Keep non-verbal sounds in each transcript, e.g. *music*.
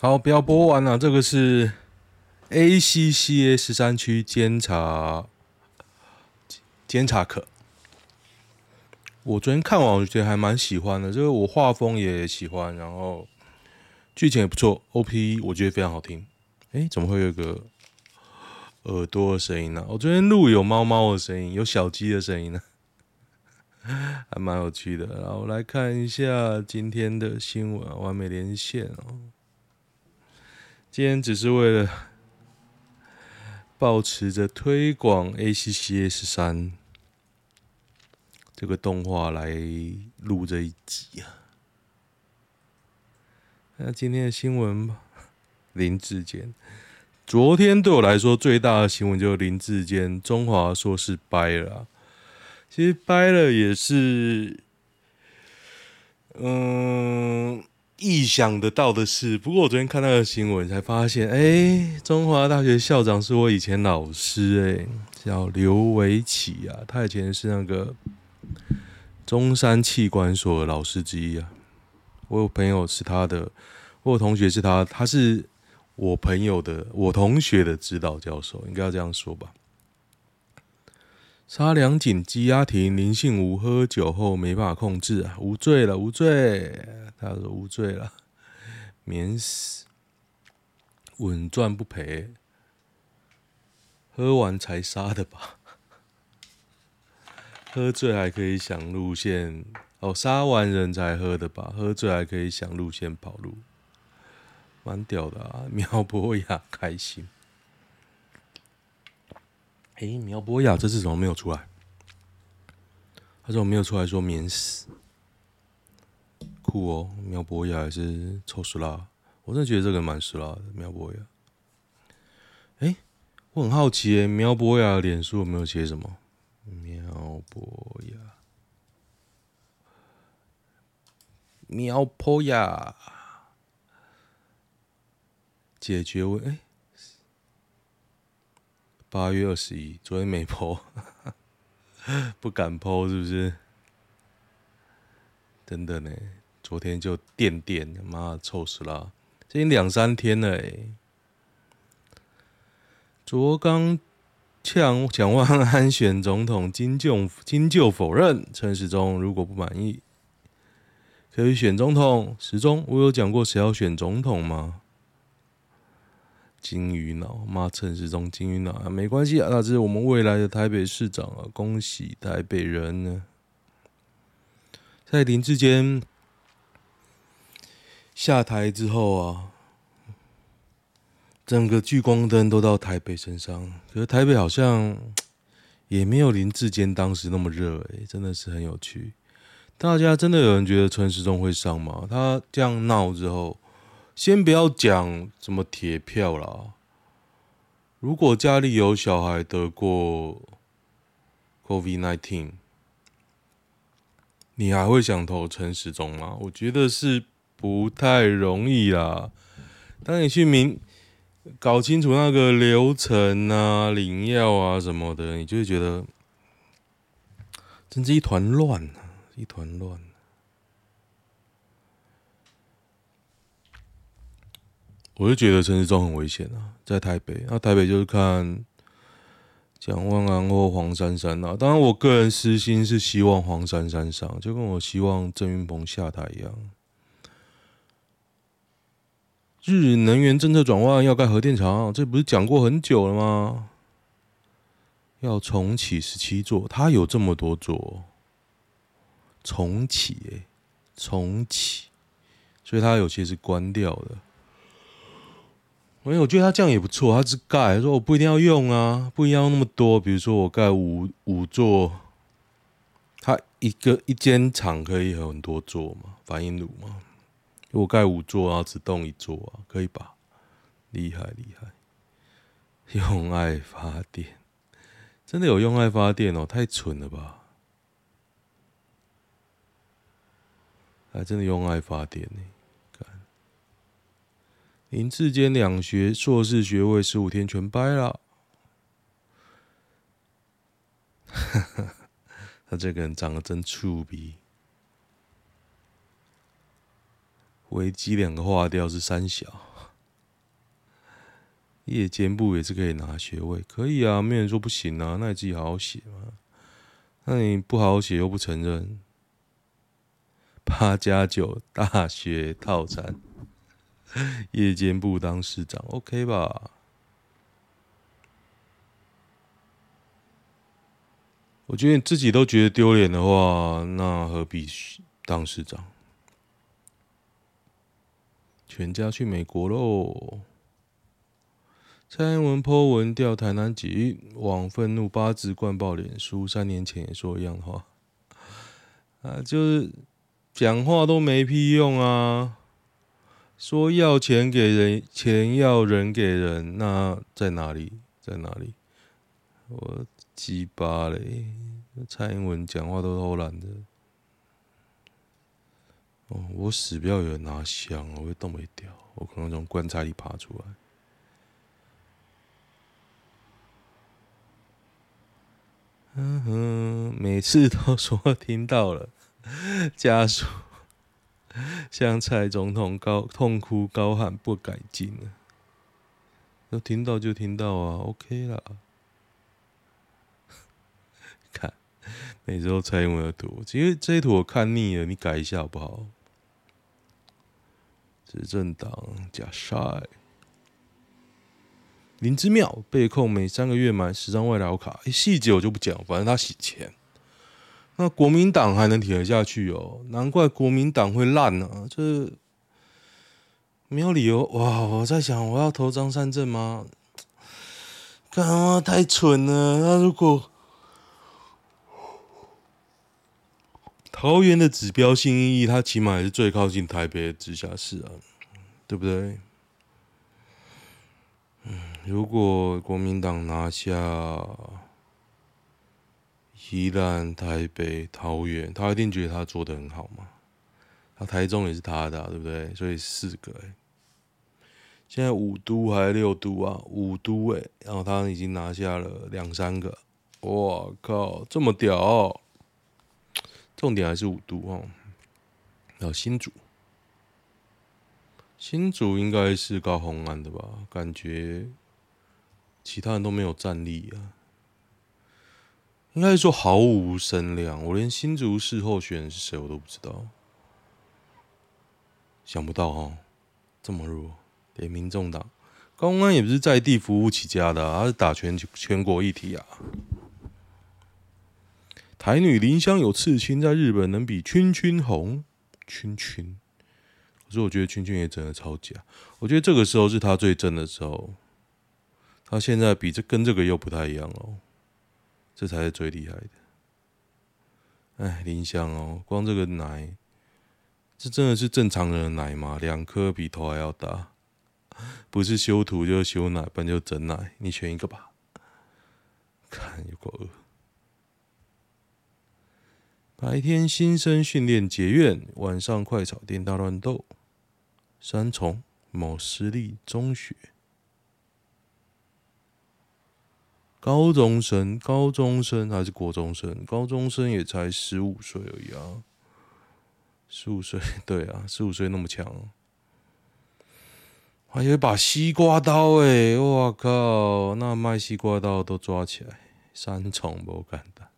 好，不要播完了。这个是 ACCA 十三区监察监察课。我昨天看完，我觉得还蛮喜欢的。这个我画风也喜欢，然后剧情也不错。OP 我觉得非常好听。哎，怎么会有一个耳朵的声音呢？我昨天录有猫猫的声音，有小鸡的声音呢，*laughs* 还蛮有趣的。然后来看一下今天的新闻，完美连线哦。今天只是为了保持着推广 A C C S 三这个动画来录这一集啊。那今天的新闻吧，林志坚。昨天对我来说最大的新闻就是林志坚中华硕士掰了。其实掰了也是，嗯。意想得到的事，不过我昨天看那个新闻才发现，哎，中华大学校长是我以前老师，哎，叫刘维奇啊，他以前是那个中山器官所的老师之一啊。我有朋友是他的，我有同学是他，他是我朋友的，我同学的指导教授，应该要这样说吧。杀良锦羁押庭，林信吾喝酒后没办法控制啊，无罪了，无罪。他说无罪了，免死，稳赚不赔。喝完才杀的吧？*laughs* 喝醉还可以想路线哦，杀完人才喝的吧？喝醉还可以想路线跑路，蛮屌的啊！*laughs* 苗博雅开心。哎、欸，苗博雅这次怎么没有出来？他怎么没有出来说免死？酷哦，苗博雅还是臭死啦！我真的觉得这个蛮死啦的。苗博雅，哎、我很好奇诶，苗博雅的脸书有没有写什么？苗博雅，苗博雅，解决问哎。八月二十一，昨天没剖 *laughs* 不敢剖是不是？真的呢，昨天就电电，妈臭死了，已经两三天了哎。卓刚呛蒋万安选总统，金就金就否认。陈时中如果不满意，可以选总统。时中，我有讲过谁要选总统吗？金鱼脑，妈陈时中金鱼脑啊，没关系啊，那这是我们未来的台北市长啊，恭喜台北人呢。在林志坚下台之后啊，整个聚光灯都到台北身上，可是台北好像也没有林志坚当时那么热哎，真的是很有趣。大家真的有人觉得陈时中会上吗？他这样闹之后。先不要讲什么铁票啦。如果家里有小孩得过 COVID-19，你还会想投陈时中吗？我觉得是不太容易啦。当你去明搞清楚那个流程啊、领药啊什么的，你就会觉得真是一团乱啊，一团乱。我就觉得陈时中很危险啊，在台北，那台北就是看蒋万安或黄珊珊啊。当然，我个人私心是希望黄珊珊上，就跟我希望郑云鹏下台一样。日能源政策转弯，要盖核电厂，这不是讲过很久了吗？要重启十七座，它有这么多座，重启诶，重启。所以它有些是关掉的。因为我觉得它这样也不错，它是盖，说我不一定要用啊，不一定要用那么多。比如说我盖五五座，它一个一间厂可以有很多座嘛，反应炉嘛。我盖五座，然后只动一座啊，可以吧？厉害厉害，用爱发电，真的有用爱发电哦，太蠢了吧？还真的用爱发电呢。林志坚两学硕士学位十五天全掰了，*laughs* 他这个人长得真粗鄙。维基两个划掉是三小，夜间部也是可以拿学位，可以啊，没人说不行啊，那你自己好好写嘛。那你不好好写又不承认，八加九大学套餐。*laughs* 夜间部当市长，OK 吧？我觉得你自己都觉得丢脸的话，那何必当市长？全家去美国喽！蔡英文 po 文调台南籍网愤怒八字灌爆脸书，三年前也说一样的话，啊，就是讲话都没屁用啊！说要钱给人，钱要人给人，那在哪里？在哪里？我鸡巴嘞！蔡英文讲话都偷懒的。哦，我死不要有拿香，我会动没掉，我可能从棺材里爬出来。嗯哼，每次都说听到了，*laughs* 家属。*laughs* 向蔡总统高痛哭高喊不改进了，都听到就听到啊，OK 啦。*laughs* 看，每周蔡英文的图，其实这一图我看腻了，你改一下好不好？执政党假赛，林之妙被控每三个月买十张外劳卡，哎，细节我就不讲，反正他洗钱。那国民党还能挺得下去哦？难怪国民党会烂呢、啊，这没有理由哇！我在想，我要投张善政吗？干嘛太蠢了？那如果桃园的指标性意义，它起码也是最靠近台北直辖市啊，对不对？嗯，如果国民党拿下。宜兰、台北、桃园，他一定觉得他做得很好嘛？他台中也是他的、对不对？所以四个哎，现在五都还六都啊？五都哎，然后他已经拿下了两三个，哇靠，这么屌、重点还是五都哦，然后新竹，新竹应该是高虹安的吧？感觉其他人都没有战力啊。应该说毫无声量，我连新竹市候选人是谁我都不知道，想不到哦，这么弱，连民众党高安也不是在地服务起家的、啊，他是打全全国议题啊。台女林香有刺青，在日本能比圈圈红？圈圈，可是我觉得圈圈也真的超假，我觉得这个时候是他最真的时候，他现在比这跟这个又不太一样哦。这才是最厉害的，哎，林香哦，光这个奶，这真的是正常人的奶吗？两颗比头还要大，不是修图就是修奶，不然就整奶，你选一个吧。看有够饿。白天新生训练结怨，晚上快炒店大乱斗。三重某私立中学。高中生，高中生还是国中生？高中生也才十五岁而已啊！十五岁，*laughs* 对啊，十五岁那么强，还有一把西瓜刀诶、欸！我靠，那卖西瓜刀都抓起来，三重不简单。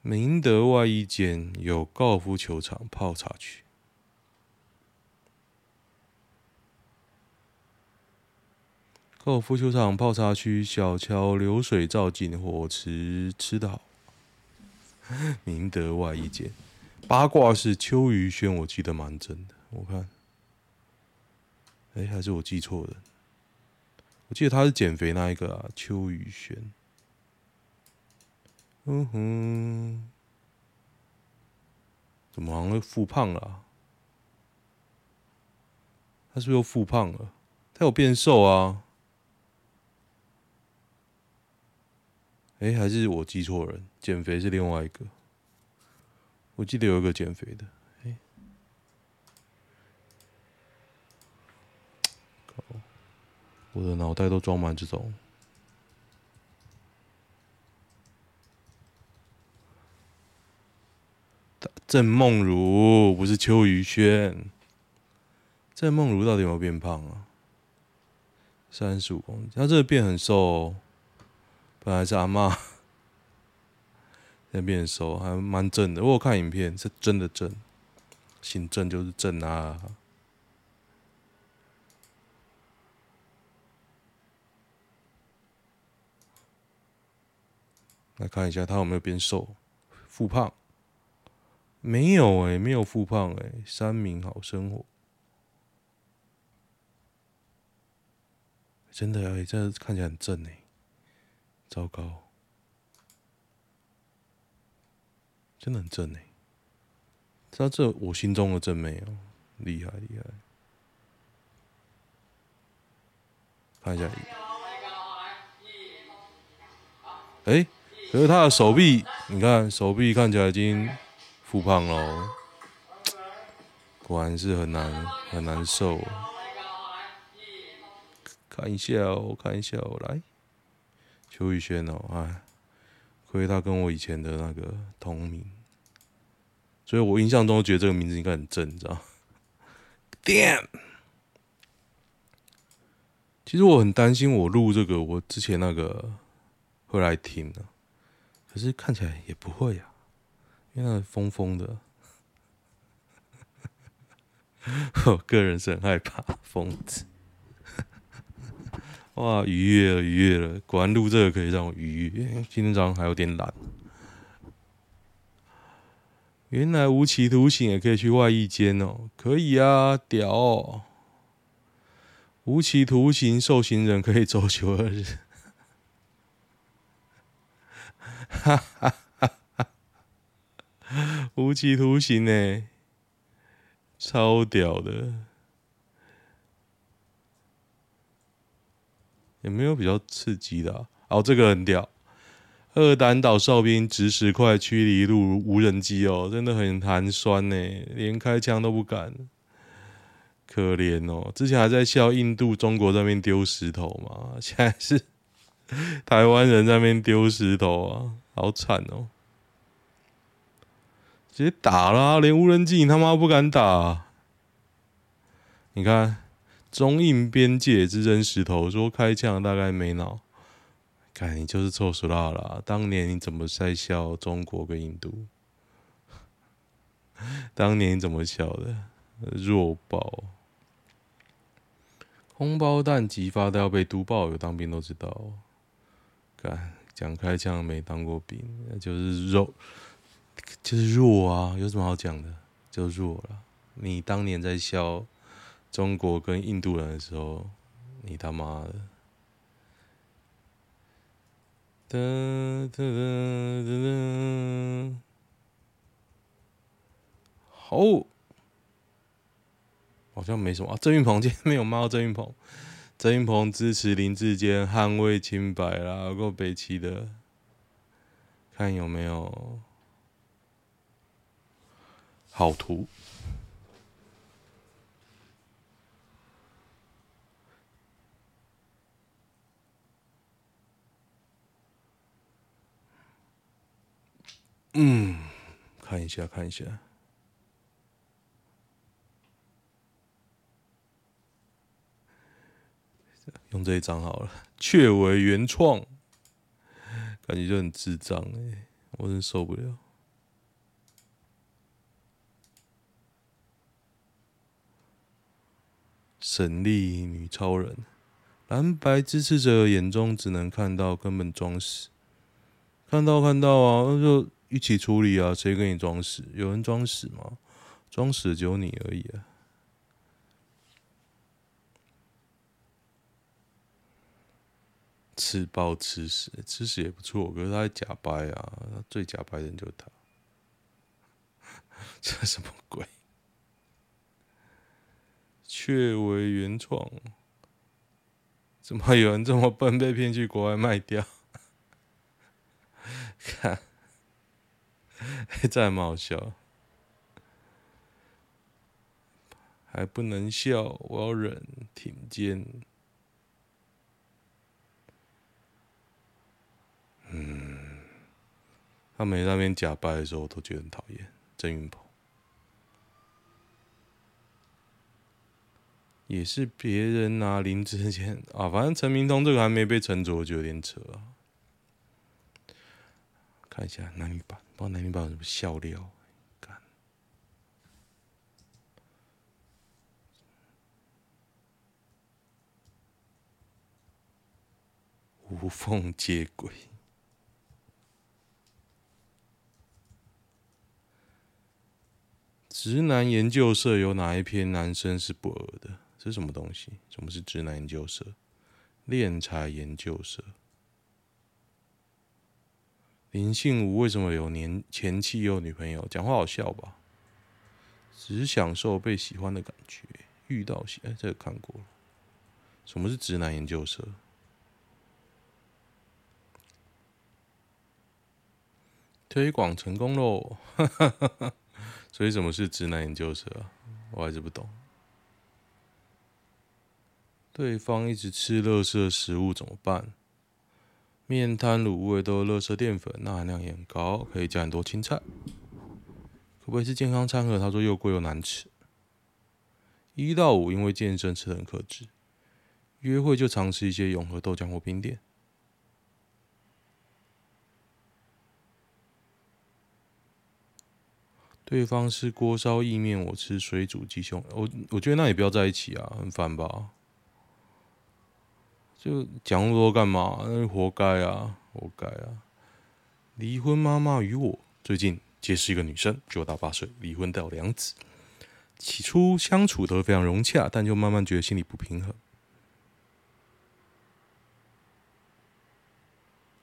明德外一间有高尔夫球场泡茶区。高尔夫球场、泡茶区、小桥流水照进，火池吃得好。*laughs* 明德外一间，八卦是邱宇轩，我记得蛮真的。我看，哎、还是我记错了？我记得他是减肥那一个啊，邱宇轩。嗯哼，怎么好像又复胖了、啊？他是不是又复胖了？他有变瘦啊？哎、还是我记错人？减肥是另外一个。我记得有一个减肥的。哎、我的脑袋都装满这种。郑梦如不是邱于轩。郑梦如到底有没有变胖啊？三十五公斤，他这个变很瘦哦。本来是阿嬷，现在变瘦，还蛮正的。我有看影片，是真的正，姓正就是正啊。来看一下他有没有变瘦，复胖？没有诶、欸，没有复胖诶、欸。三明好生活。真的哎，这看起来很正哎，糟糕，真的很正哎，他这我心中的正妹哦，厉害厉害，看一下，哎，可是他的手臂，你看手臂看起来已经复胖了，果然是很难很难受。看一下哦，看一下哦，来，邱宇轩哦，哎，亏他跟我以前的那个同名，所以我印象中觉得这个名字应该很正，你知道？*laughs* Damn！其实我很担心我录这个，我之前那个会来听的，可是看起来也不会啊，因为那疯疯的，*laughs* 我个人是很害怕疯子。哇，愉悦了，愉悦了！果然录这个可以让我愉悦。今天早上还有点懒。原来无期徒刑也可以去外役监哦，可以啊，屌哦！无期徒刑受刑人可以周休二日，*laughs* 哈哈哈哈！无期徒刑呢，超屌的。也没有比较刺激的啊？哦，这个很屌！二胆岛哨兵掷石块驱离路无人机哦，真的很寒酸呢，连开枪都不敢，可怜哦。之前还在笑印度、中国在那边丢石头嘛，*laughs* 现在是台湾人在那边丢石头啊，好惨哦！直接打啦，连无人机你他妈不敢打，你看。中印边界之扔石头，说开枪大概没脑，看你就是臭死啦啦！当年你怎么在笑中国跟印度？*laughs* 当年你怎么笑的？弱爆！空包弹击发都要被毒爆，有当兵都知道。看讲开枪没当过兵，就是弱，就是弱啊！有什么好讲的？就弱了。你当年在笑。中国跟印度人的时候，你他妈的！哒哒哒哒哒，好，好像没什么啊。郑云鹏今天没有骂到郑云鹏，郑云鹏支持林志坚捍卫清白啦，够北齐的，看有没有好图。嗯，看一下，看一下，用这一张好了，确为原创，感觉就很智障哎，我真受不了。神力女超人，蓝白支持者眼中只能看到根本装死，看到看到啊，那就。一起处理啊！谁跟你装死？有人装死吗？装死只有你而已啊！吃包吃屎，吃屎也不错，可是他假掰啊！最假掰的人就是他，*laughs* 这什么鬼？确为原创，怎么有人这么笨，被骗去国外卖掉？*laughs* 看，这还蛮好笑，还不能笑，我要忍，挺肩。嗯，他每在那边假掰的时候，我都觉得很讨厌。郑云鹏也是别人拿林志坚啊，反正陈明通这个还没被沉着，就有点扯啊。看一下男女版，道男女版有什么笑料。无缝接轨。直男研究社有哪一篇男生是不二的？是什么东西？什么是直男研究社？敛财研究社。林信吾为什么有年前妻又有女朋友？讲话好笑吧？只享受被喜欢的感觉。遇到喜，哎，这个看过了。什么是直男研究社？推广成功喽！*laughs* 所以什么是直男研究社啊？我还是不懂。对方一直吃垃圾食物怎么办？面摊卤味都有垃圾淀粉，钠含量也很高，可以加很多青菜。可不可以是健康餐盒？他说又贵又难吃。一到五因为健身吃得很克制，约会就常吃一些永和豆浆或冰店。对方吃锅烧意面，我吃水煮鸡胸。我我觉得那也不要在一起啊，很烦吧？就讲那么多干嘛？那活该啊，活该啊！离婚妈妈与我最近结识一个女生，比我大八岁，离婚带有两子。起初相处都非常融洽，但就慢慢觉得心里不平衡。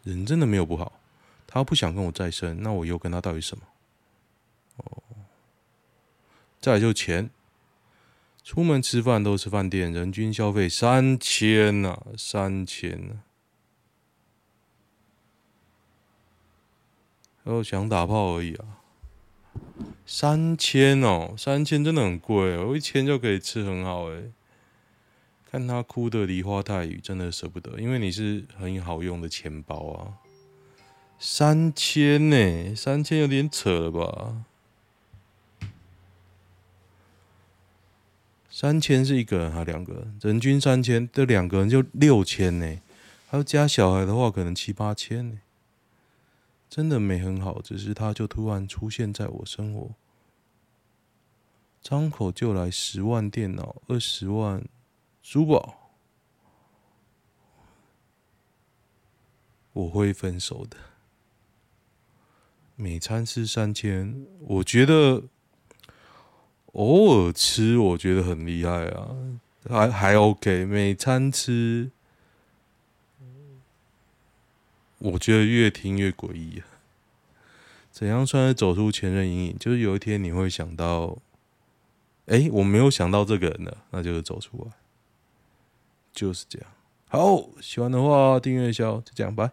人真的没有不好，他不想跟我再生，那我又跟他到底什么？哦，再来就钱。出门吃饭都吃饭店，人均消费三千呐，三千呐。然后想打炮而已啊，三千哦，三千真的很贵哦，我一千就可以吃很好诶。看他哭的梨花带雨，真的舍不得，因为你是很好用的钱包啊。三千呢，三千有点扯了吧？三千是一个人还两个人？人均三千，这两个人就六千呢。还要加小孩的话，可能七八千呢。真的没很好，只是他就突然出现在我生活，张口就来十万电脑，二十万珠宝，我会分手的。每餐吃三千，我觉得。偶尔吃，我觉得很厉害啊，还还 OK。每餐吃，我觉得越听越诡异啊。怎样算是走出前任阴影？就是有一天你会想到，哎，我没有想到这个人呢，那就是走出来，就是这样。好，喜欢的话订阅一下哦，就这样，拜。